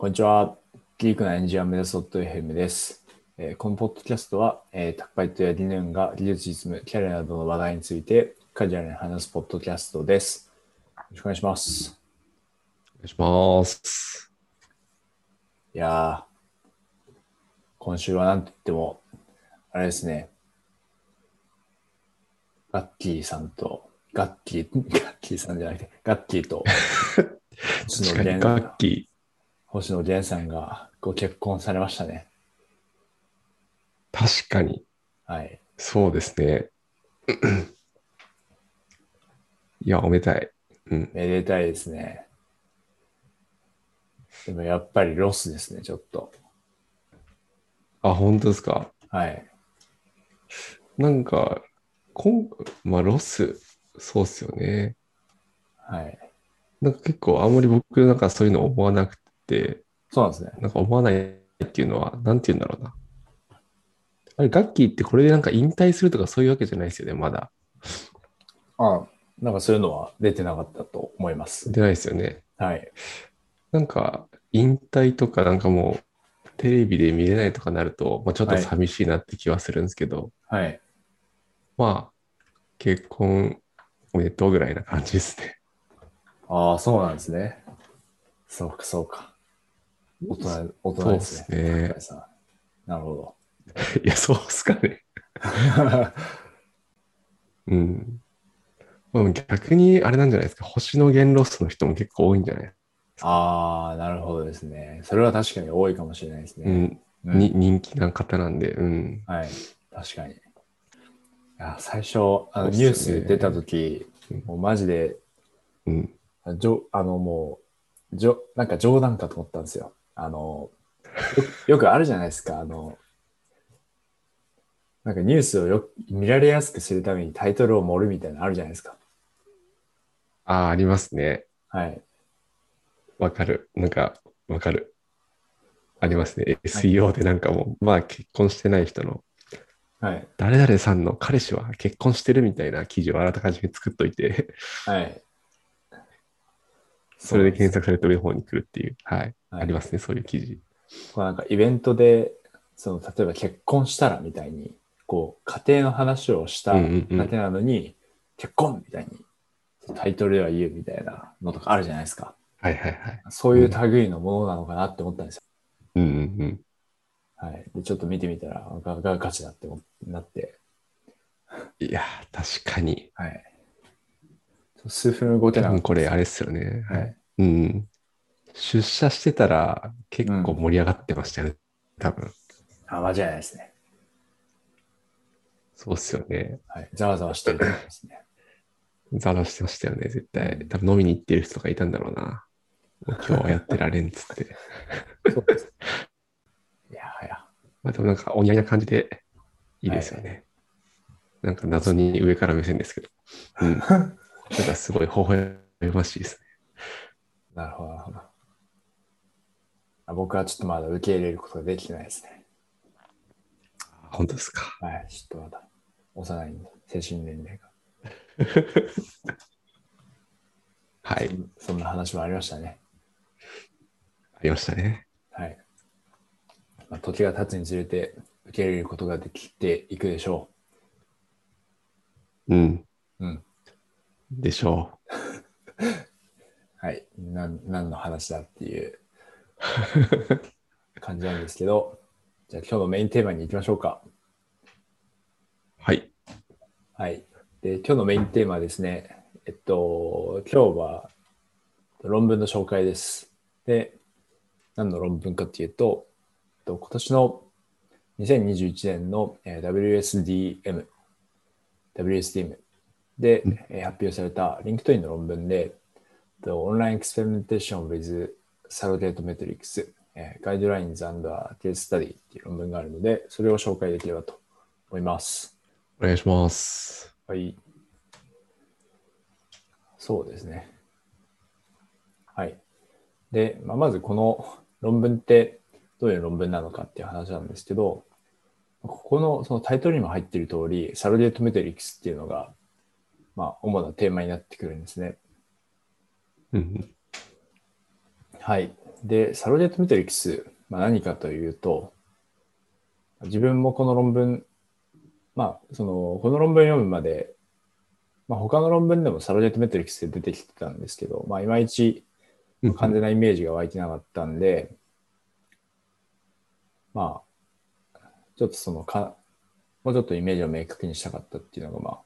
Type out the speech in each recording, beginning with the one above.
こんにちは。ギークなエンジニア目指す .fm です。えーこのポッドキャストは、えー、タッパイトやリネンが技術実務、キャリアなどの話題についてカジュアルに話すポッドキャストです。よろしくお願いします。お願いします。いやー、今週はなんといっても、あれですね。ガッキーさんと、ガッキー、ガッキーさんじゃなくて、ガッキーと、星 野確かに源楽器、星野源さんがご結婚されましたね。確かに、はい。そうですね。いや、おめでたい。うん。めでたいですね。でもやっぱりロスですね、ちょっと。あ、本当ですか？はい。なんか、こん、まあ、ロス、そうっすよね。はい。なんか結構、あんまり僕、なんかそういうの思わなくて、そうなんですね。なんか思わないっていうのは、なんて言うんだろうな。あれ、楽器ってこれでなんか引退するとかそういうわけじゃないですよね、まだ。あなんかそういうのは出てなかったと思います。出ないですよね。はい。なんか、引退とかなんかもう、テレビで見れないとかなると、まあ、ちょっと寂しいなって気はするんですけど、はい。まあ、結婚おめでとうぐらいな感じですね。ああ、そうなんですね。そうか、そうか。大人、大人ですね。そうっすねなるほ いや、そうっすかね。ど。うん。まあ逆にあれなんじゃないですか。星野源ロスの人も結構多いんじゃないああ、なるほどですね。それは確かに多いかもしれないですね。うん。うんに人気な方なんで、うん。はい、確かに。いや最初あの、ニュース出た時、もうマジで、うん。じょあのもうじょ、なんか冗談かと思ったんですよ。あの、よよくあるじゃないですか。あの、なんかニュースをよ見られやすくするためにタイトルを盛るみたいなのあるじゃないですか。ああ、ありますね。はい。わかる。なんか、わかる。ありますね。SEO でなんかもう、まあ結婚してない人の、はい。誰々さんの彼氏は結婚してるみたいな記事をあらかじめ作っといて、はい。それで検索。索されてる方に来るっていう、はい。はいありますね、そういう記事。こうなんかイベントで、その、例えば結婚したらみたいに、こう、家庭の話をしたうんうんうんだけなのに、結婚みたいに、タイトルでは言うみたいなのとかあるじゃないですか。はいはいはい。そういう類のものなのかなって思ったんですよ。うんうんうん。はい。で、ちょっと見てみたら、ガガガチだって思なって、いやー、確かに。はい。数分動け多なこれあれですよね。ははいい。うん。出社してたら結構盛り上がってましたよね。多分。あ、間違いないですね。そうっすよね。はい。ざわざわしてると思いますね。ざわしてましたよね、絶対。多分飲みに行ってる人とかいたんだろうな。もう今日はやってられんっつって。そうです。いやはや。まあでもなんかお似合いな感じでいいですよね。なんか謎に上から目線ですけど。うん。なんかすごい微笑ましいですね。なるほど、なるほど。あ僕はちょっとまだ受け入れることができてないですね。本当ですか？はい。ちょっとまだ幼い精神年齢が。はい。そんな話もありましたね。ありましたね。はい。まあ、時が経つにつれて受け入れることができていくでしょうん。う。うん。でしょ はい。なん何の話だっていう 感じなんですけど、じゃあ今日のメインテーマに行きましょうか。う。はい。はい。で、今日のメインテーマはですね、えっと、今日は論文の紹介です。で、何の論文かっていうと、えっと今年の2021年のえー WSDM、WSDM で、えー発表された LinkedIn の論文で、The Online Experimentation with Surrogate Metrics、えー Guidelines and a Case Study っていう論文があるので、それを紹介できればと思います。お願いします。はい。そうですね。はい。で、まあ、まずこの論文ってどういう論文なのかっていう話なんですけど、ここのそのタイトルにも入っている通り、サロゲートメトリックスっていうのが、まあ、主なテーマになってくるんですね。うん。はい。で、サロジェットメトリックス、まあ、何かというと、自分もこの論文、まあ、その、この論文読むまで、まあ、他の論文でもサロジェットメトリックスで出てきてたんですけど、まあ、いまいち完全なイメージが湧いてなかったんで、まあ、ちょっとそのか、もうちょっとイメージを明確にしたかったっていうのが、まあ、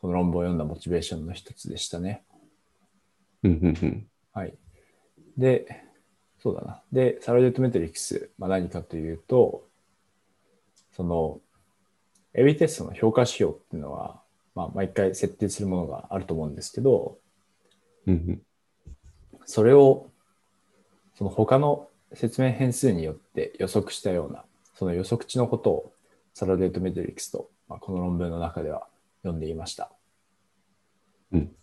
この論文を読んだモチベーションの一つでしたね。うんうんうん。はい。で、そうだな。で、サロジェットメトリックス、まあ、何かというと、その、エビテストの評価指標っていうのは、まあ、毎回設定するものがあると思うんですけど。それを、その他の説明変数によって予測したような、その予測値のことをサロジェットメトリックスと、まあ、この論文の中では読んでいました。うん。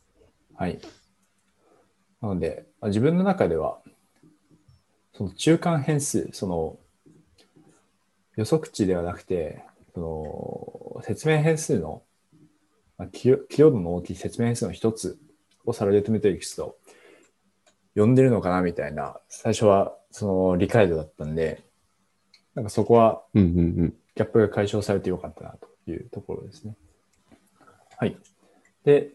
はい。なので、まあ自分の中では、その中間変数、その予測値ではなくて、その説明変数の、まあ、寄度の大きい説明変数の一つをサロジェットメトリックスと呼んでるのかなみたいな、最初はその理解度だったんで、なんかそこは。ギャップが解消されてよかったなというところですね。はい。で、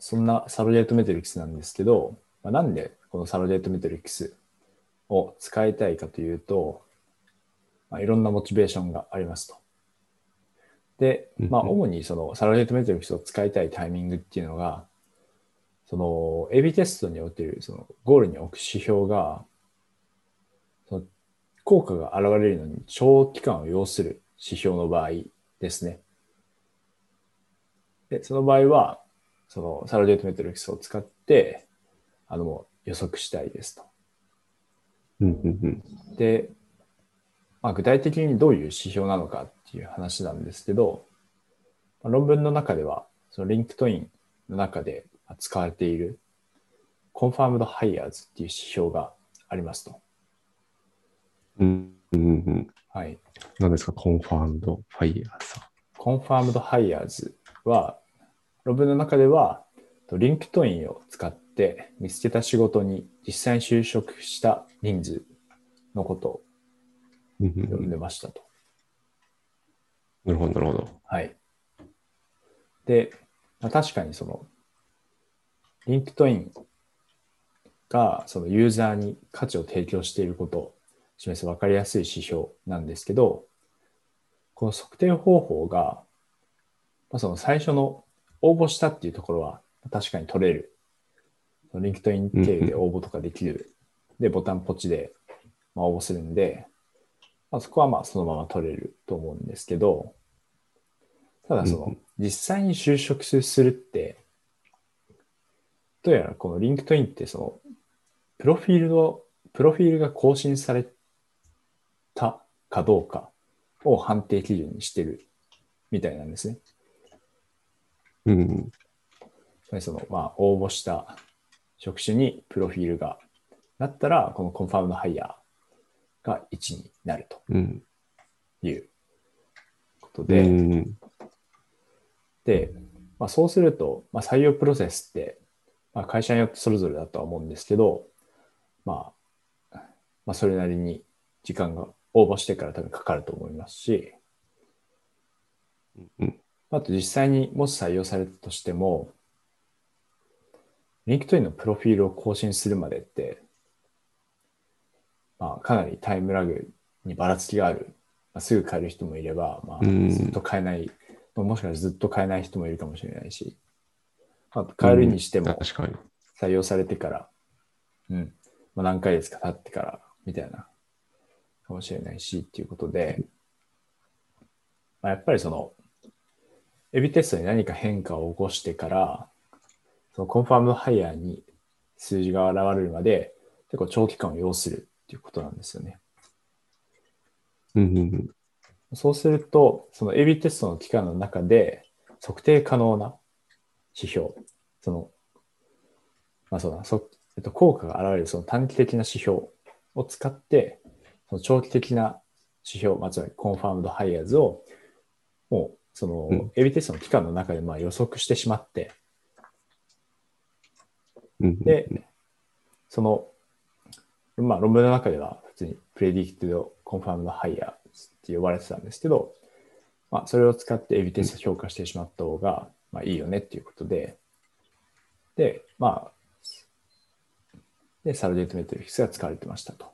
そんなサロジェットメトリックスなんですけど、まあ、なんでこのサロジェットメトリックスを使いたいかというと、まあ、いろんなモチベーションがありますと。で、まあ、主にそのサロジェットメトリックスを使いたいタイミングっていうのが、その AB テストにおけるそのゴールに置く指標が、その効果が現れるのに長期間を要する指標の場合ですね。で、その場合は、その surrogate metrics を使って、あの、予測したいですと。うんうんうん。で、まあ、具体的にどういう指標なのかっていう話なんですけど、まあ論文の中では、その LinkedIn の中で使われている Confirmed Hires っていう指標がありますと。うんうんうん。はい。何ですか？ Confirmed Hires さ Confirmed Hires は、論文の中では、 LinkedIn を使って見つけた仕事に実際に就職した人数のことをん。うんうん呼うんんでましたと。なるほど、なるほど。はい。で、まあ、確かにその、 LinkedIn がそのユーザーに価値を提供していることを示す分かりやすい指標なんですけど、この測定方法が、まあ、その最初の応募したっていうところは確かに取れる。 LinkedIn 経由で応募とかできる。で、ボタンポチでまあ応募するんで、まあ、そこはまあそのまま取れると思うんですけど、ただそのうん、実際に就職するって、どうやらこの LinkedIn ってその、プロフィールの、プロフィールが更新されたかどうかを判定基準にしてるみたいなんですね。うんその、まあ、応募した職種にプロフィールがなったら、この Confirmed Hire が1になるとうん。いうことうで、ん。で、まあ、そうすると、まあ、採用プロセスって、まあ、会社によってそれぞれだとは思うんですけど、まあ、まあ、それなりに時間が応募してから多分かかると思いますし、うん。あと実際にもし採用されたとしても、 LinkedIn のプロフィールを更新するまでって、まあ、かなりタイムラグにばらつきがある。まあ、すぐ変える人もいれば、まあ、うん。ずっと変えない、まあもしかしたらずっと変えない人もいるかもしれないし、まあ、変えるにしても確かに。採用されてから、うん、まあ、何ヶ月か経ってから、みたいな、かもしれないし、っていうことで、まあ、やっぱりその、エビテストに何か変化を起こしてから、そのコンファームハイヤーに数字が現れるまで、結構長期間を要するっていうことなんですよね。うんうんうん。そうすると、その ABテストの期間の中で測定可能な指標、その、まあそうだ、そえっと、効果が現れるその短期的な指標を使って、その長期的な指標、まあ、つまり Confirmed Hires を、もう、そのうん、 ABテストの期間の中でまあ予測してしまって、で、その、まあ論文の中では普通に predicted confirmed higher って呼ばれてたんですけど、まあそれを使って AB テスト評価してしまった方が、まあいいよねっていうことで、で、まあ、で、サルデートメトリックスが使われてましたと。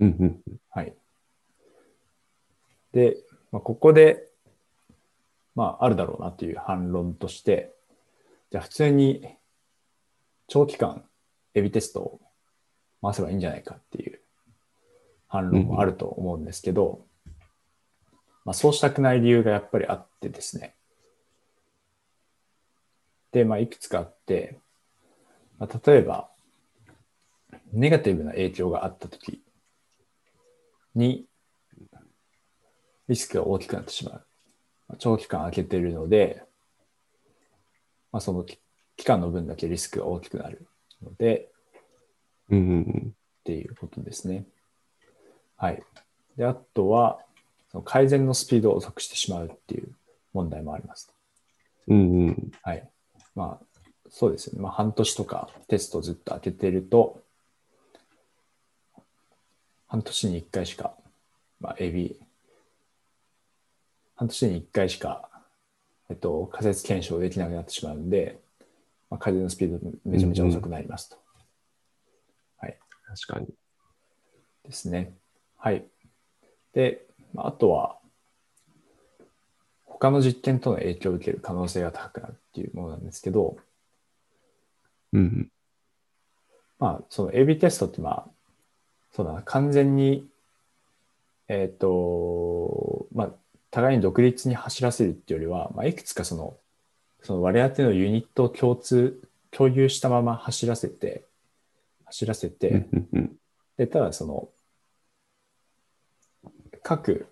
うんうん。はい。で、まあ、ここで、まあ、あるだろうなという反論として、じゃあ普通に長期間エビテストを回せばいいんじゃないかっていう反論もあると思うんですけど、まあ、そうしたくない理由がやっぱりあってですね。で、まあ、いくつかあって、まあ、例えば、ネガティブな影響があったときに、リスクが大きくなってしまう。まあ長期間空けているので、まあ、その期期間の分だけリスクが大きくなるので、うんうんうんっていうことですね。はい。で、あとは、その改善のスピードを遅くしてしまうっていう問題もあります。うんうんはい。まあ、そうですよね。まあ、半年とかテストをずっと当てていると、半年に1回しか、まあ、AB、半年に1回しか、えっと、仮説検証できなくなってしまうんで、まあ、改善のスピードめちゃめちゃ遅くなりますと。はい。確かに。ですね。はい。で、まああとは、他の実験との影響を受ける可能性が高くなるっていうものなんですけど、うんうんまあ、その AB テストって、まあ、そうだな、完全に、えっ、と、まあ、互いに独立に走らせるっていうよりは、まあ、いくつかその、その割り当てのユニットを共通、共有したまま走らせて、走らせて、で、ただその、各、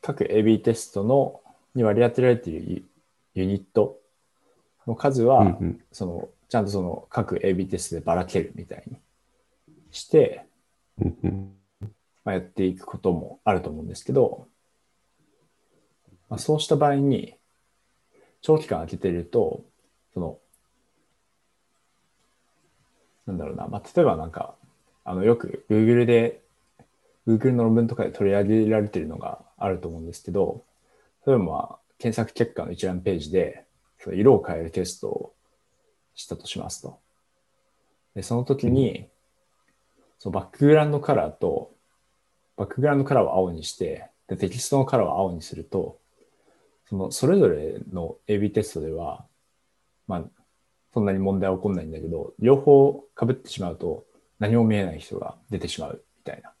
各 AB テストの、に割り当てられているユユニットの数は、その、ちゃんとその各 AB テストでばらけるみたいにして、まあ、やっていくこともあると思うんですけど、まあ、そうした場合に、長期間空けていると、その、なんだろうな、まあ、例えばなんか、あの、よく Google で、Google の論文とかで取り上げられているのがあると思うんですけど、例えば、検索結果の一覧ページで、その色を変えるテストをしたとしますと。で、その時に、そのバックグラウンドカラーと、バックグラウンドカラーを青にして、で、テキストのカラーを青にすると、その、それぞれの AB テストでは、まあ、そんなに問題は起こんないんだけど、両方被ってしまうと、何も見えない人が出てしまうみたいな。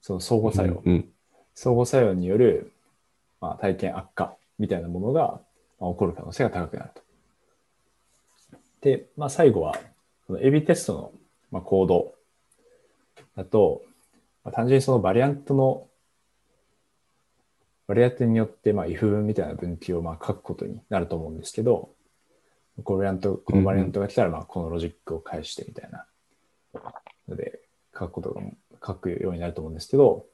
その相互作用。うん相互作用による、まあ、体験悪化みたいなものが、まあ、起こる可能性が高くなると。で、まあ、最後は、その AB テストの、まあ、コードだと、まあ、単純にそのバリアントの、バリアントによって、まあ、if 文みたいな分岐をまあ書くことになると思うんですけど、このバリアント、このバリアントが来たら、まあ、このロジックを返してみたいなので、書くことが、書くようになると思うんですけど、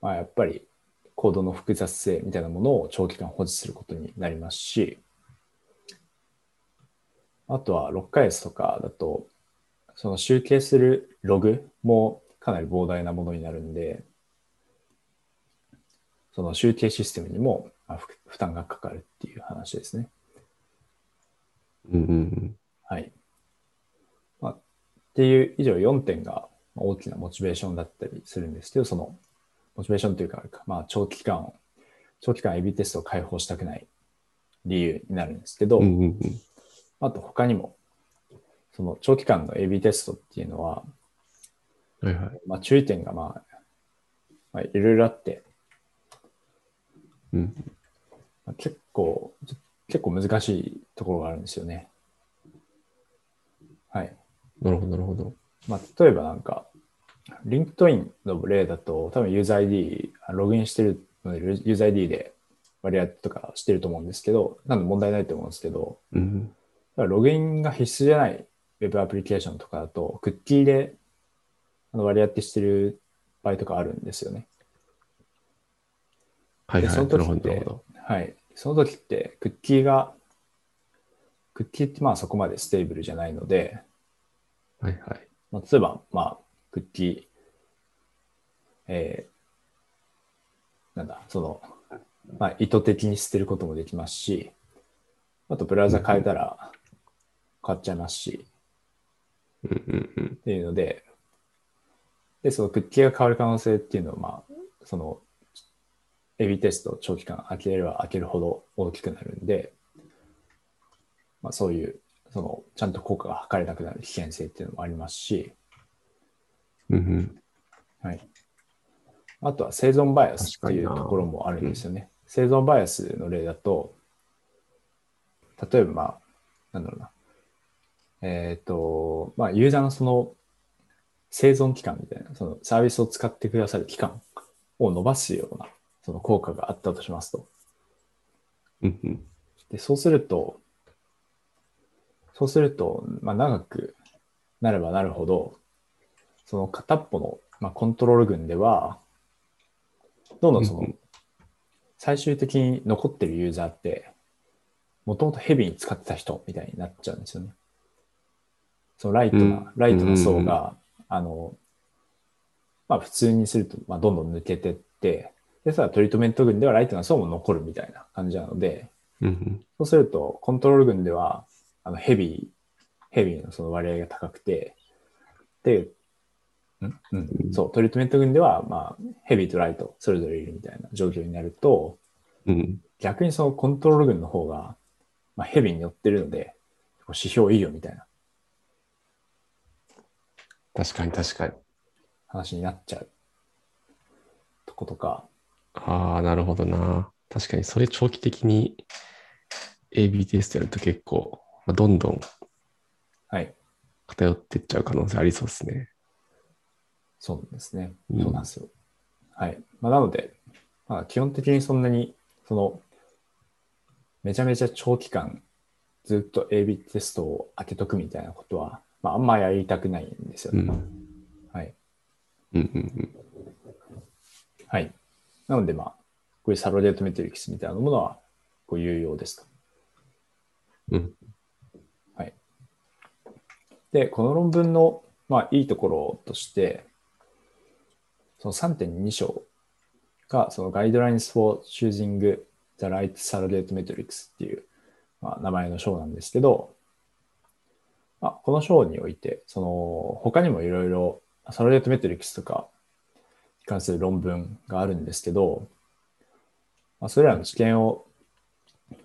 まあ、やっぱりコードの複雑性みたいなものを長期間保持することになりますし、あとは 6KS とかだと、その集計するログもかなり膨大なものになるんで、その集計システムにも負担がかかるっていう話ですね。うんうんはい。まあ、っていう以上4点がまあ大きなモチベーションだったりするんですけど、そのモチベーションというか、まあ、長期間を、長期間 AB テストを開放したくない理由になるんですけど、うんうんうんあと他にも、その長期間の AB テストっていうのは、はいはい。まあ、注意点がまあ、まあ、いろいろあって、うんまあ結構、結構難しいところがあるんですよね。はい。なるほど、なるほど。まあ、例えばなんか、 LinkedIn の例だと、多分ユーザー ID、あログインしてるので、ユーザー ID で割り当てとかしてると思うんですけど、なんで問題ないと思うんですけど、うんログインが必須じゃないウェブアプリケーションとかだと、クッキーで割り当てしてる場合とかあるんですよね。はいはい。でその時って。はい。その時って、クッキーが、クッキーってまあそこまで stable じゃないので、はいはい。まあ、例えば、まあ、クッキー、えーなんだ、その、まあ、意図的に捨てることもできますし、あとブラウザ変えたら変わっちゃいますし。っていうので、で、そのクッキーが変わる可能性っていうのは、まあ、その、AB テストを長期間開ければ開けるほど大きくなるんで、まあそういう、その、ちゃんと効果が測れなくなる危険性っていうのもありますし、うんうん。はい。あとは生存バイアスっていうところもあるんですよね。生存バイアスの例だと、例えば、まあ、なんだろうな。えっ、と、まあ、ユーザーのその生存期間みたいな、そのサービスを使ってくださる期間を伸ばすような、その効果があったとしますと。うんうん。で、そうすると、そうすると、まあ、長くなればなるほど、その片っぽの、まあ、コントロール群では、どんどんそのうんうん、最終的に残ってるユーザーって、もともとヘビーに使ってた人みたいになっちゃうんですよね。そのライトな、うんライトな層が、あの、まあ普通にすると、まあどんどん抜けてって、で、さ、トリートメント群ではライトな層も残るみたいな感じなので、うんうん。そうすると、コントロール群では、あの、ヘビー、ヘビーのその割合が高くて、で、ん？うん、うんそう、トリートメント群では、まあ、ヘビーとライト、それぞれいるみたいな状況になると、うん。逆にそのコントロール群の方が、まあ、ヘビーに寄ってるので、指標いいよみたいな確かに確かに。話になっちゃうとことか、ああ、なるほどな。確かにそれ長期的に AB テストやると結構、まあ、どんどんはい、偏っていっちゃう可能性ありそうですね。そうですね。うんそうなんですよ。はい。まあ、なので、まあ、基本的にそんなに、その、めちゃめちゃ長期間、ずっと AB テストを開けとくみたいなことは、まあ、あんまやりたくないんですよね。うん。はい。うんうんはい。なので、まあ、こういうサロデートメトリックスみたいなものは、こう有用ですと。うん。はい。で、この論文の、まあ、いいところとして、その3.2章が、その Guidelines for Choosing the Right Surrogate Metrics っていう、まあ、名前の章なんですけど、まあ、この章において、その、他にもいろいろサロデートメトリックスとかに関する論文があるんですけど、まあ、それらの知見を、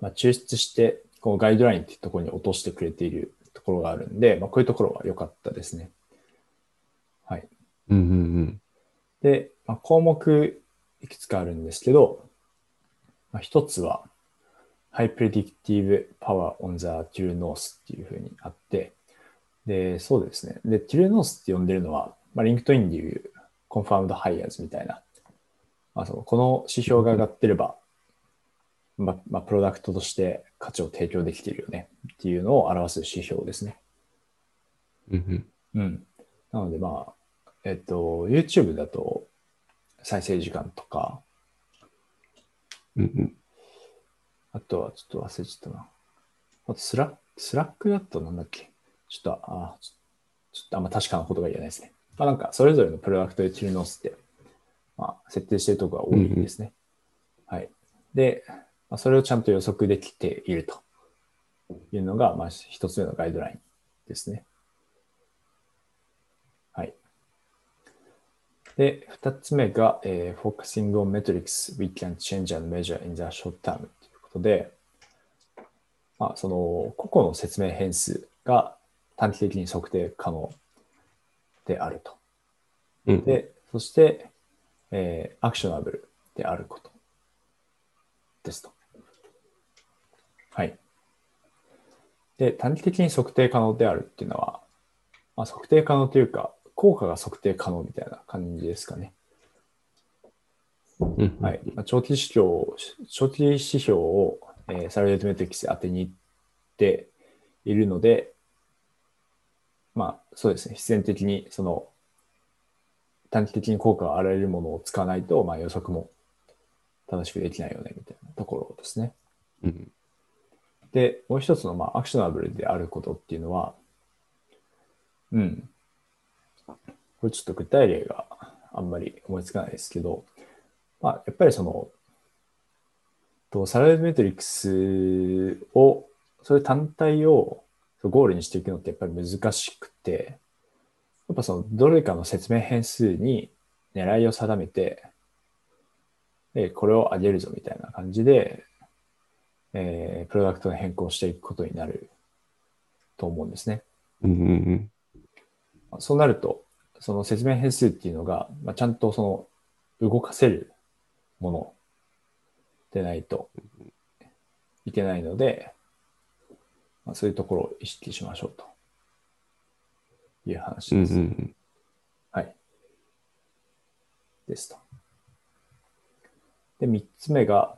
まあ、抽出して、このガイドラインっていうところに落としてくれているところがあるんで、まあ、こういうところは良かったですね。はい。うん。うんうんで、まあ、項目いくつかあるんですけど、まあ、一つは、High Predictive Power on the True North っていうふうにあって、で、そうですね。で、True North って呼んでるのは、まあ、LinkedIn でいう Confirmed Hires みたいな、まあ、そのこの指標が上がってれば、まあ、まあ、プロダクトとして価値を提供できているよねっていうのを表す指標ですね。うん。うんうん。なのでまあ、えっと、YouTube だと再生時間とか、うんうん。あとはちょっと忘れちゃったな。あと Slack、Slack だとなんだっけ？ちょっと、あちょっとあんま確かなことが言えないですね。まあなんか、それぞれのプロダクトでチルノースって、まあ、設定しているところが多いんですね。はい。で、まあ、それをちゃんと予測できているというのが、まあ、一つ目のガイドラインですね。はい。で、二つ目が、えー focusing on metrics we can change and measure in the short term ということで、まあ、その個々の説明変数が短期的に測定可能であると。うん。で、そして、えーアクショナブルであることですと。はい。で、短期的に測定可能であるっていうのは、まあ、測定可能というか、効果が測定可能みたいな感じですかね。うん。はい。まあ、長期指標を、長期指標を、えーサラリートメトリックスで当てにいっているので、まあ、そうですね。必然的に、その、短期的に効果が現れるものを使わないと、まあ、予測も正しくできないよね、みたいなところですね。うん。で、もう一つの、まあ、アクショナブルであることっていうのは、うん。これちょっと具体例があんまり思いつかないですけど、まあ、やっぱりその、とサラダメトリックスを、それ単体をゴールにしていくのってやっぱり難しくて、やっぱそのどれかの説明変数に狙いを定めて、で、これを上げるぞみたいな感じで、えープロダクトの変更していくことになると思うんですね。うんうんうん。そうなると、その説明変数っていうのが、まあ、ちゃんとその動かせるものでないといけないので、まあ、そういうところを意識しましょうという話うんうです。んうん。はい。ですと。で、三つ目が、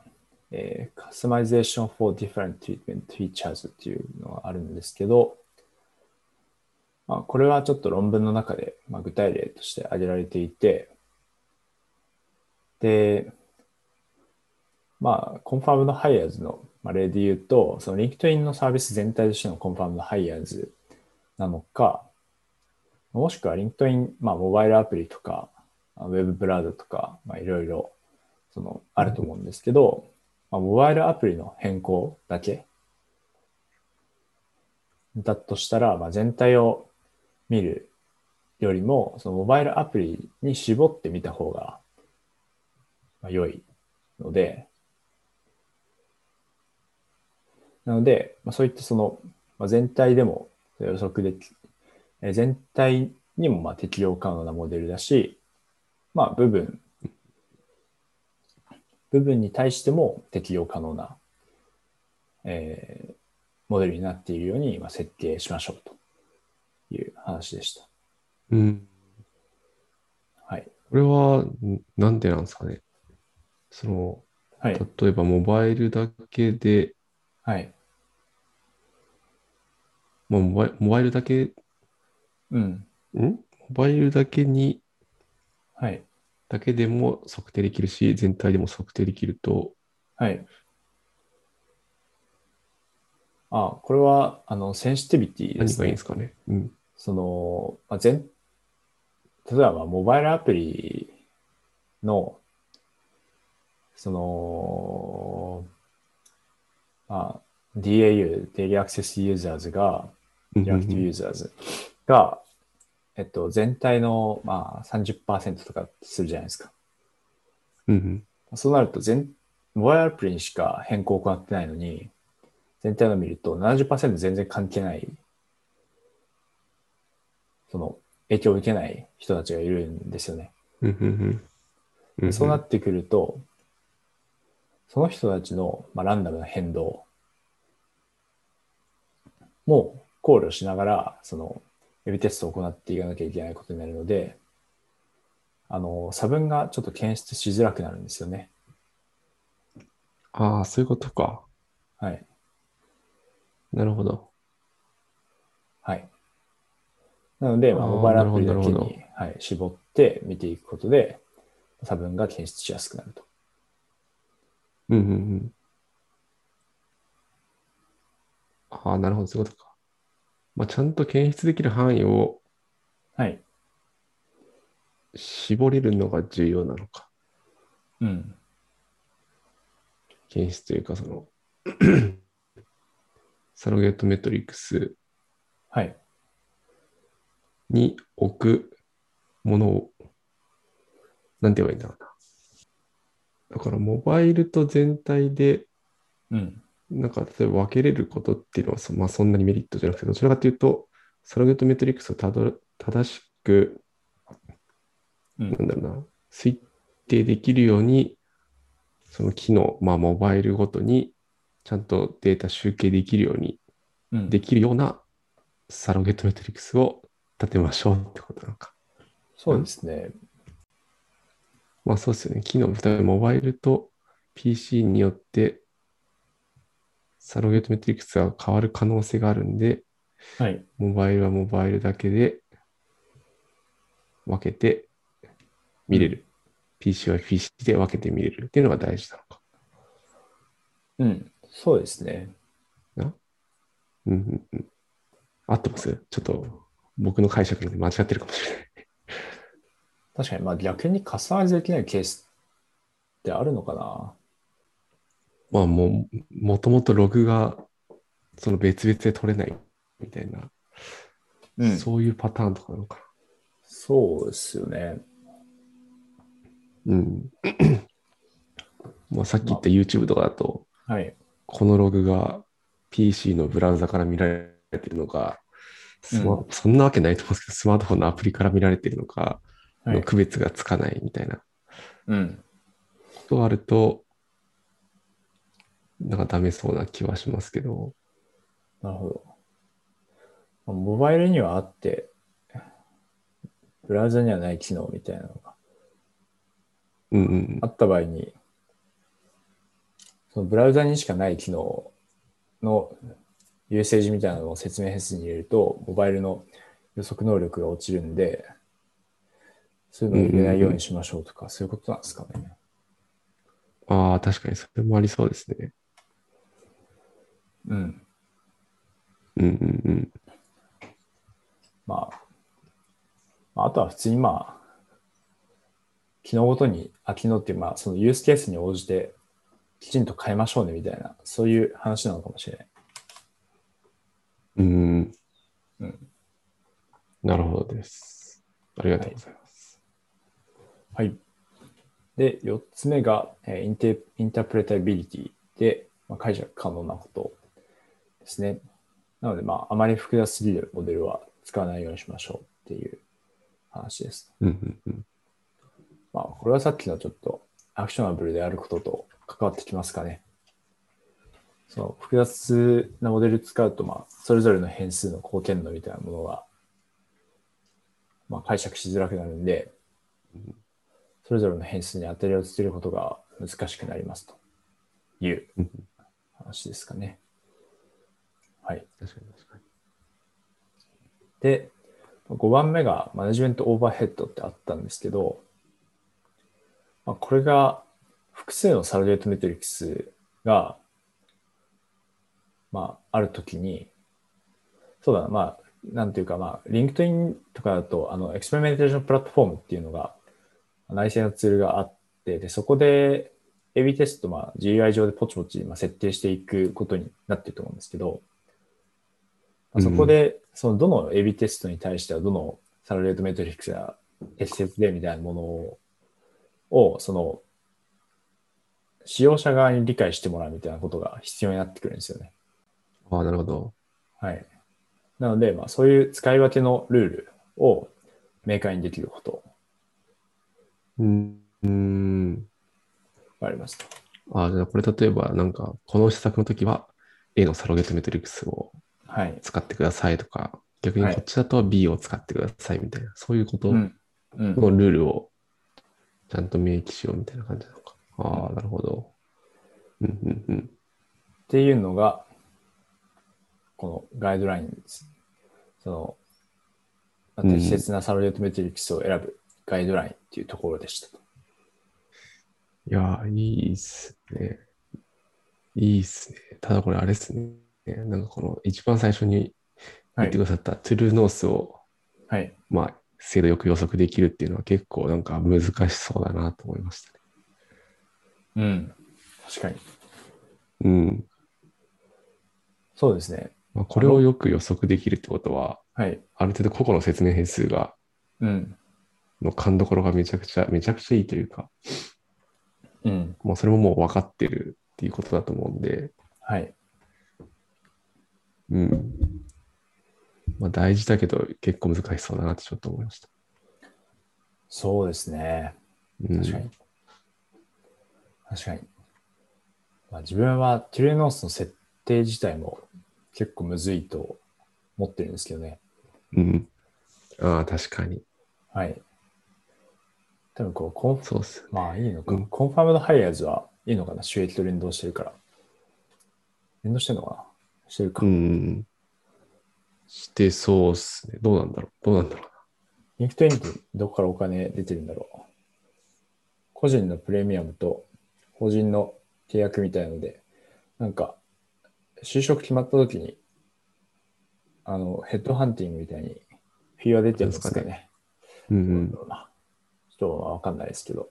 えー、Customization for Different Treatment Features っていうのがあるんですけど、まあ、これはちょっと論文の中で、まあ、具体例として挙げられていて、で、まあ、 confirmed hires のまあ例で言うと、その LinkedIn のサービス全体としての confirmed hires なのか、もしくは LinkedIn、まあ、モバイルアプリとか、ウェブブラウザとか、まあ、いろいろ、その、あると思うんですけど、まあ、モバイルアプリの変更だけだとしたら、まあ、全体を見るよりも、そのモバイルアプリに絞ってみた方が、まあ、良いので、なので、まあ、そういったその、まあ、全体でも予測でき、えー全体にもまあ適用可能なモデルだし、まあ部分、部分に対しても適用可能な、えーモデルになっているようにまあ設計しましょうという話でした。うん。はい。これは、んなんでなんですかね。その、はい。例えばモバイルだけで、はい。まあ、モバイモバイルだけ、んうん。モバイルだけに、はい。だけでも測定できるし、全体でも測定できると、はい。あ、これは、あの、センシティビティですね何がいいんで。すかね？うん。その、まあ、全、例えばまあモバイルアプリの、その、まあ、DAU、Daily Access Users が、うんうんう Active ん Users が、えっと、全体の、まあ、30%とかするじゃないですか。うんそうなると全、モバイルアプリにしか変更を行ってないのに、全体の見ると70%全然関係ない、その、影響を受けない人たちがいるんですよね。うんそうなってくると、その人たちの、まあ、ランダムな変動も考慮しながら、その、エビテストを行っていかなきゃいけないことになるので、あの、差分がちょっと検出しづらくなるんですよね。ああ、そういうことか。はい。なるほど。はい。なので、まあ、モバイルアプリだけに、はい、絞って見ていくことで、差分が検出しやすくなると。うんうんうん。ああ、なるほど、そういうことか。まあ、ちゃんと検出できる範囲をはい。絞れるのが重要なのか。うん。検出というか、その、サロゲートメトリックスはい。に置くものを、なんて言えばいいんだろうな。だから、モバイルと全体で、うん。なんか、例えば分けれることっていうのはそ、まあ、そんなにメリットじゃなくて、どちらかというと、サロゲートメトリックスをたどる正しく、うんなんだろうな、推定できるように、その機能、まあ、モバイルごとに、ちゃんとデータ集計できるように、うん。できるようなサロゲートメトリックスを立てましょうってことなのか。そうですね。まあそうですよね。機能、例えばモバイルと PC によって、サロゲートメトリックスが変わる可能性があるんで、はい。モバイルはモバイルだけで分けて見れる。PC は PC で分けて見れるっていうのが大事なのか。うん。そうですね。な？うんうんうん。合ってます？ちょっと僕の解釈で間違ってるかもしれない。確かに、まあ逆にカスタマイズできないケースってあるのかな？まあもう、もともとログがその別々で取れないみたいな、うんそういうパターンとかなのかそうですよね。な。うん。まあさっき言った YouTube とかだと、はい。このログが PC のブラウザから見られてるのか、スマうそんなわけないと思うんですけど、スマートフォンのアプリから見られてるのかはい。の区別がつかないみたいなうん。ことがあると、なんかダメそうな気はしますけど、なるほど。まあモバイルにはあって、ブラウザにはない機能みたいなのがうんうんあった場合に、そのブラウザにしかない機能のユーセージみたいなのを説明変数に入れると、モバイルの予測能力が落ちるんで、そういうのを入れないようにしましょうとか、そういうことなんですかね。ああ、確かにそれもありそうですね。うん。うんうんうん。まあ、まあ、あとは普通にまあ、機能ごとに、あ、機能っていう、まあ、そのユースケースに応じて、きちんと変えましょうねみたいな、そういう話なのかもしれない。うん。うんなるほどです。ありがとうございます。はい。で、4つ目が、えーインテインタープレタビリティで、まあ、解釈可能なことですね。なので、まあ、あまり複雑すぎるモデルは使わないようにしましょうっていう話です。うんうんうん。まあ、これはさっきのちょっとアクショナブルであることと関わってきますかね。その複雑なモデル使うと、まあ、それぞれの変数の貢献度みたいなものが、まあ、解釈しづらくなるんで、それぞれの変数に当たりをつけることが難しくなりますといううん話ですかね。はい。確かに確かに。で、5番目がマネジメントオーバーヘッドってあったんですけど、まあ、これが複数のサロゲートメトリックスが、まあ、あるときに、そうだな、まあ、なんていうか、まあ、 LinkedIn とかだと、あの、 experimentation platform っていうのが、内製のツールがあって、で、そこで AB テスト、まあ、GUI 上でポチポチ、まあ、設定していくことになってると思うんですけど、まあ、そこで、そのどの AB テストに対してはどの surrogate metrics が適切でみたいなものを、をその、使用者側に理解してもらうみたいなことが必要になってくるんですよね。ああ、なるほど。はい。なので、まあ、そういう使い分けのルールを明快にできることうん。うん。があります。ああ、じゃあこれ例えば、なんか、この施策の時は A のサロゲートメトリックスをはい。使ってくださいとか、逆にはいこっちだと B を使ってくださいみたいな、そういうことのうん。うん。ルールをちゃんと明記しようみたいな感じなのか。ああ、なるほど。うんうんうん。っていうのが、このガイドラインです。その、適切なサロゲートメトリックスを選ぶガイドラインっていうところでしたと。いやー、いいっすね。いいっすね。ただこれあれっすね。なんかこの一番最初にはい言ってく。ださったトゥルーノースを、はい。まあ、精度よく予測できるっていうのは結構なんか難しそうだなと思いましたね。うん。確かに。うん。そうですね。まあ、これをよく予測できるってことは、はい。ある程度個々の説明変数が、うん。の勘どころがめちゃくちゃ、めちゃくちゃいいというか、うん。まあ、それももう分かってるっていうことだと思うんで、はい。うん。まあ、大事だけど結構難しそうだなってちょっと思いました。そうですね。うん、確かに。確かに。まあ、自分は true north の設定自体も結構むずいと思ってるんですけどね。うん。ああ、確かに。はい。多分こう、コンフそうっす。まあいいのか。うん confirmed hires はいいのかな収益と連動してるから。連動してるのかな？してるか。うん。してそうっすね。どうなんだろう？どうなんだろ LinkedIn ってどこからお金出てるんだろう？個人のプレミアムと法人の契約みたいなので、なんか、就職決まった時にあの、ヘッドハンティングみたいにフィーは出てるんですかですね。うんどうだろうなちょっとわかんないですけど。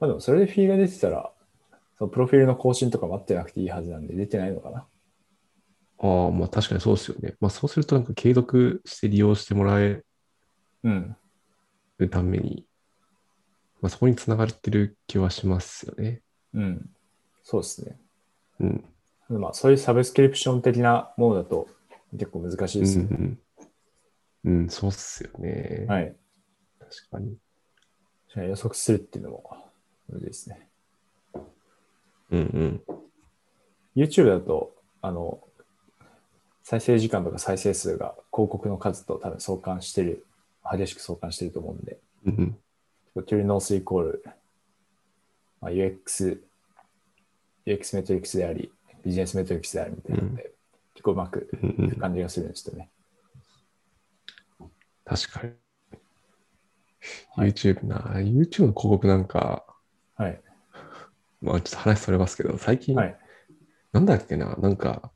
まあでもそれでフィーが出てたら、そのプロフィールの更新とか待ってなくていいはずなんで出てないのかな。うん。ああ、まあ確かにそうですよね。まあそうするとなんか継続して利用してもらえうん。るために、まあそこにつながってる気はしますよね。うん。そうですね。うん。まあそういうサブスクリプション的なものだと結構難しいうんですよね。うん。うん、そうっすよね。はい。確かに。予測するっていうのも無理ですね。うんうん。YouTube だと、あの、再生時間とか再生数が広告の数と多分相関してる、激しく相関してると思うんで、うんうん。トゥルノースイコール、まあ、UX、UX メトリックスであり、ビジネスメトリックスであるみたいなので、結構うまくうんうんいく感じがするんですよね。確かに。はい YouTube な、YouTube の広告なんか、はい。まあちょっと話それますけど、最近、はい。なんだっけな、なんか、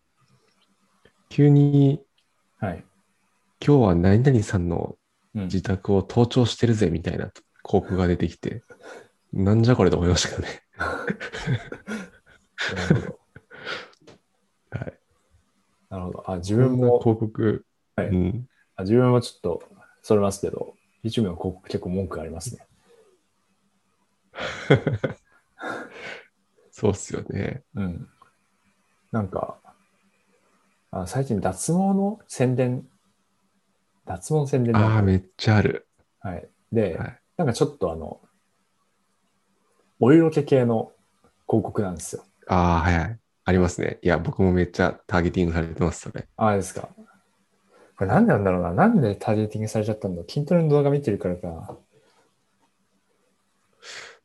急にはい。今日は何々さんのうん、自宅を盗聴してるぜみたいな広告が出てきて、なんじゃこれと思いましたけどね。なるほど。はい。なるほど。あ、自分も、広告、はいうん、あ自分もちょっとそれますけど、YouTube の広告結構文句ありますね。そうっすよね。うん。なんか、あ最近脱毛の宣伝、脱毛の宣伝ああ、めっちゃある。はい。で、はいなんかちょっとあの、お色気系の広告なんですよ。ああ、はいはい。ありますね。いや、僕もめっちゃターゲティングされてます、それ。ああれですか。これなんでなんだろうな。なんでターゲティングされちゃったんだ筋トレの動画見てるからかな。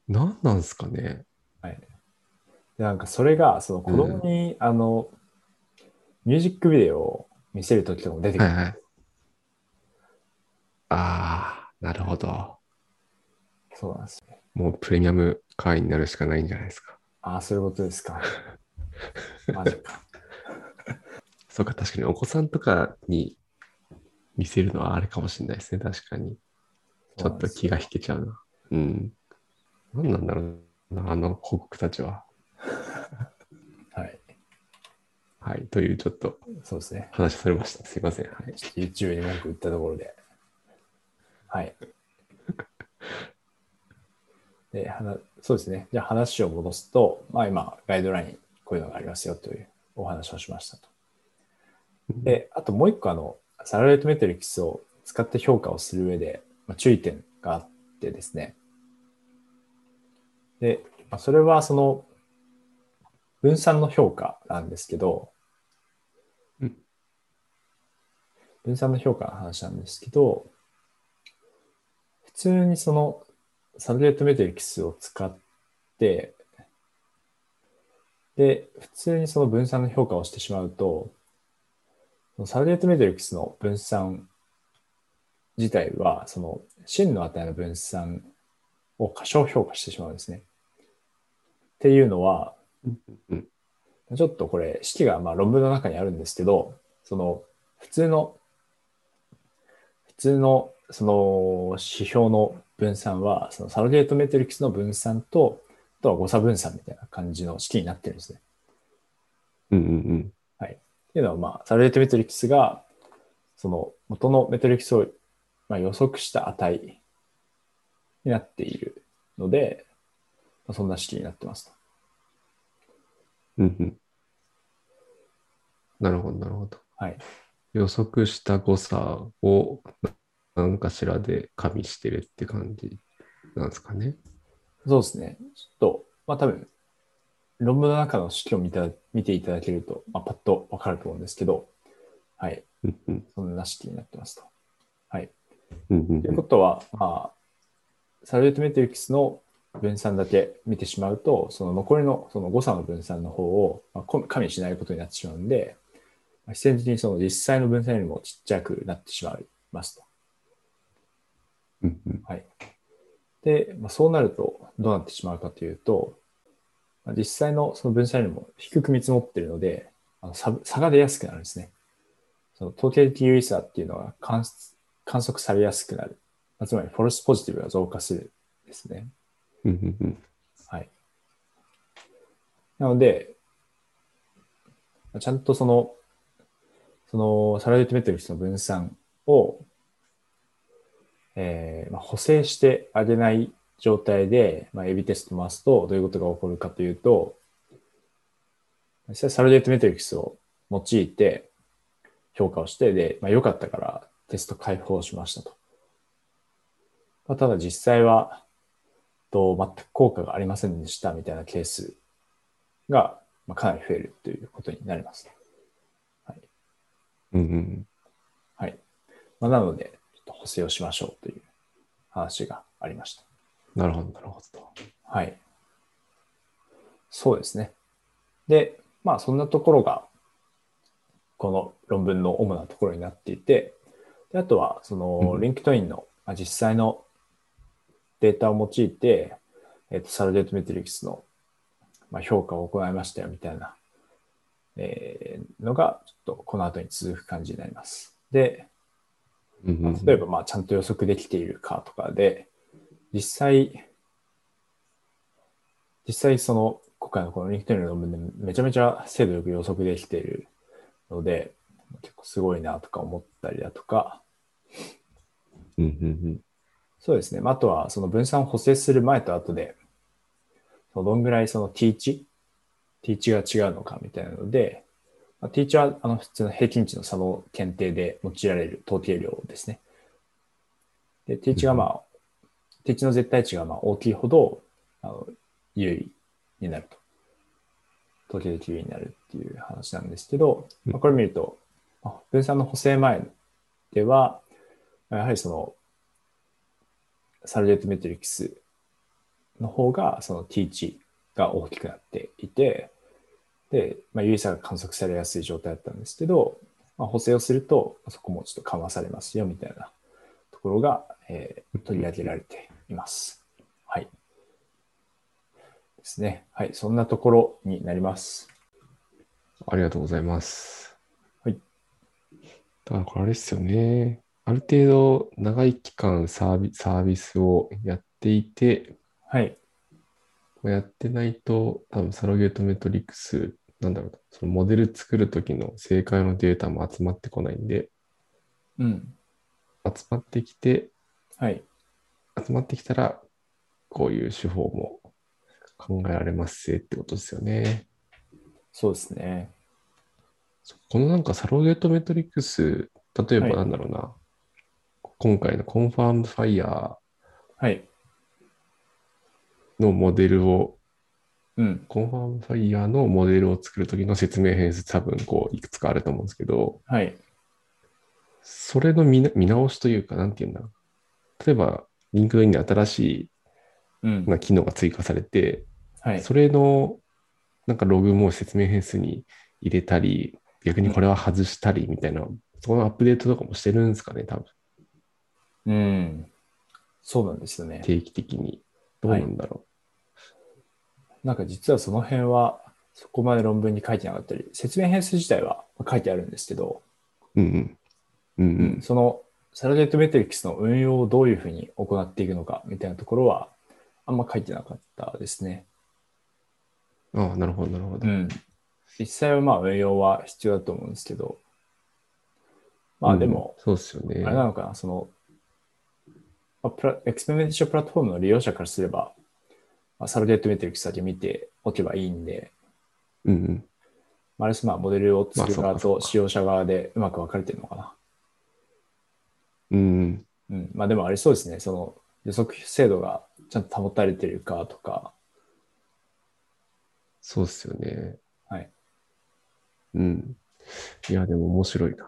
なんなんすかね。はい。で、なんかそれが、その子供に、あの、ミュージックビデオを見せるときとかも出てくる。はいはい。ああ、なるほど。そうなんですね。もうプレミアム会員になるしかないんじゃないですか。ああ、そういうことですか。マジか。そうか、確かにお子さんとかに見せるのはあれかもしれないですね。確かに。ちょっと気が引けちゃうな。うん。何なんだろうな、あの広告たちは。はい。はい。というちょっとそうですね。話されました。すいません。はい。YouTube に文句言ったところで。はい。で、はなそうですね。じゃあ話を戻すと、まあ今、ガイドライン、こういうのがありますよというお話をしましたと。で、あともう一個、あの、サラレートメトリックスを使って評価をする上で、まあ、注意点があってですね。で、まあ、それはその、分散の評価なんですけど、うん分散の評価の話なんですけど、普通にそのサラレートメトリックスを使って、で、普通にその分散の評価をしてしまうと、サラレートメトリックスの分散自体は、その真の値の分散を過小評価してしまうんですね。っていうのは、うんちょっとこれ、式がまあ論文の中にあるんですけど、その普通の、普通のその指標の分散は、そのサロゲートメトリックスの分散と、あとは誤差分散みたいな感じの式になってるんですね。うんうんうん。っていうのは、まあ、サロゲートメトリックスが、その元のメトリックスをまあ予測した値になっているので、まあそんな式になってますと。うんうん。なるほど、なるほど。はい。予測した誤差を何かしらで加味してるって感じなんですかね。そうですね。ちょっと、まあ多分、論文の中の式を見た見ていただけると、まあ、パッとわかると思うんですけど、はい。そんな式になってますと。はい。ということは、まあ、サラレートメトリックスの分散だけ見てしまうと、その残りのその誤差の分散の方を、まあ、こ加味しないことになってしまうんで、まあ、必然的にその実際の分散よりもちっちゃくなってしまいますと。うんうんはい。で、まあ、そうなるとどうなってしまうかというと、まあ実際のその分散よりも低く見積もっているので、あの差差が出やすくなるんですね。その統計的有意差っていうのが観観測されやすくなる。まあつまり、フォルスポジティブが増加するですね。はい。なので、ちゃんとその、そのサラデートメトリクスの分散を、えーまあ、補正してあげない状態で、まあ、エビテスト回すとどういうことが起こるかというと、実際サラデートメトリクスを用いて評価をして、で、まあ、良かったからテスト開放しましたと。まあ、ただ実際は、と全く効果がありませんでしたみたいなケースが、まあ、かなり増えるということになります。はい。うんうん。はい。まあ、なので、ちょっと補正をしましょうという話がありました。なるほど、なるほど。はい。そうですね。で、まあそんなところが、この論文の主なところになっていて、であとは、その、うん LinkedIn のまあ実際のデータを用いて、えっ、と、 surrogate metrics の、まあ、評価を行いましたよみたいな、えーのが、ちょっとこの後に続く感じになります。で、うんうんうん例えば、まあ、ちゃんと予測できているかとかで、実際、実際その、今回のこの LinkedIn の論文でめちゃめちゃ精度よく予測できているので、結構すごいなとか思ったりだとか、うんうんそうですね。まああとは、その分散を補正する前と後で、そのどんぐらいその T 値 ?T 値が違うのかみたいなので、まあ、T 値はあの普通の平均値の差の検定で用いられる統計量ですね。で、T 値がまあ、値の絶対値がまあ大きいほど、あの、優位になると。統計的優位になるっていう話なんですけど、まあ、これ見ると、まあ分散の補正前では、やはりその、サルデートメトリクスの方が、その T 値が大きくなっていて、で、まあ、有意差が観測されやすい状態だったんですけど、まあ、補正をすると、そこもちょっと緩和されますよ、みたいなところが、えー取り上げられています。はい。ですね。はい。そんなところになります。ありがとうございます。はい。だからこれあれですよね。ある程度長い期間サービサービスをやっていて、はい。やってないと、多分サロゲートメトリックス、なんだろうな、そのモデル作るときの正解のデータも集まってこないんで、うん。集まってきて、はい。集まってきたら、こういう手法も考えられますぜってことですよね。そうですね。このなんか surrogate metrics、例えばはいなんだろうな、今回の confirmed hire はい。のモデルを、うん。 confirmed hire のモデルを作るときの説明変数多分こういくつかあると思うんですけど、はい。それの見直しというか、なんていうんだろう。例えば、 LinkedIn に新しいうん。な機能が追加されて、はい。それのなんかログも説明変数に入れたり、逆にこれは外したりみたいな、そこのアップデートとかもしてるんですかね、多分うん。そうなんですよね。定期的に。どうなんだろなんか実はその辺はそこまで論文に書いてなかったり、説明変数自体は書いてあるんですけど、う。うんうん。うんうん。その surrogate metrics の運用をどういうふうに行っていくのかみたいなところはあんま書いてなかったですね。ああ、なるほど、なるほど。うん。実際はまあ運用は必要だと思うんですけど、まあでもうん、そうですよね。あれなのかな、その、まあ、プラ experimentation platform の利用者からすれば、まあ、 surrogate metrics だけ見ておけばいいんで、うんうん。まあ、あれですまあモデルを作る側と使用者側でうまく分かれてるのかな。うんうん。うん。まあでもありそうですね。その予測精度がちゃんと保たれてるかとか、そうですよね。はい。うん。いや、でも面白いな。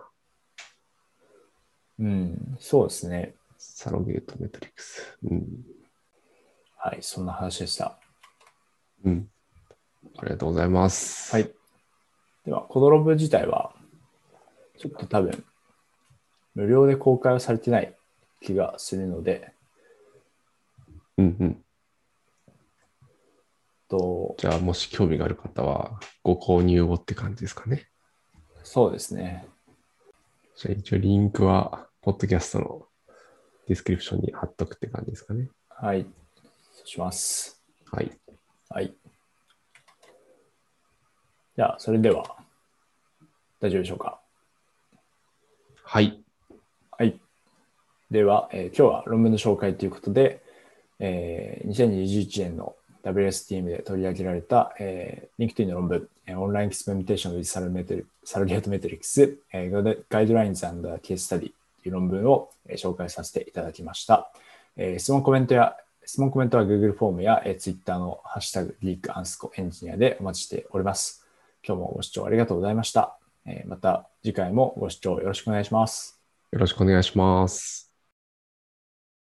うん。そうですね。サロゲートメトリックス。うん。はい。そんな話でした。うん。ありがとうございます。はい。では、コドロブ自体は、ちょっと多分、無料で公開はされてない気がするので、うんうん。と、じゃあ、もし興味がある方は、ご購入をって感じですかね。そうですね。じゃあ一応リンクは、ポッドキャストのディスクリプションに貼っとくって感じですかね。はい。そうします。はい。はい。じゃあ、それでは、大丈夫でしょうか？はい。はい。では、えー今日は論文の紹介ということで、えー2021年の WSDM で取り上げられた、えー、LinkedIn の論文、え、 Online Experimentation with Surrogate Metrics、えー、 Guidelines and Case Study という論文を、え紹介させていただきました。えー質問コメントや質問コメントは Google フォームや、えー、Twitter のハッシュタグリークアンスコエンジニアでお待ちしております。今日もご視聴ありがとうございました。えーまた次回もご視聴よろしくお願いします。よろしくお願いします。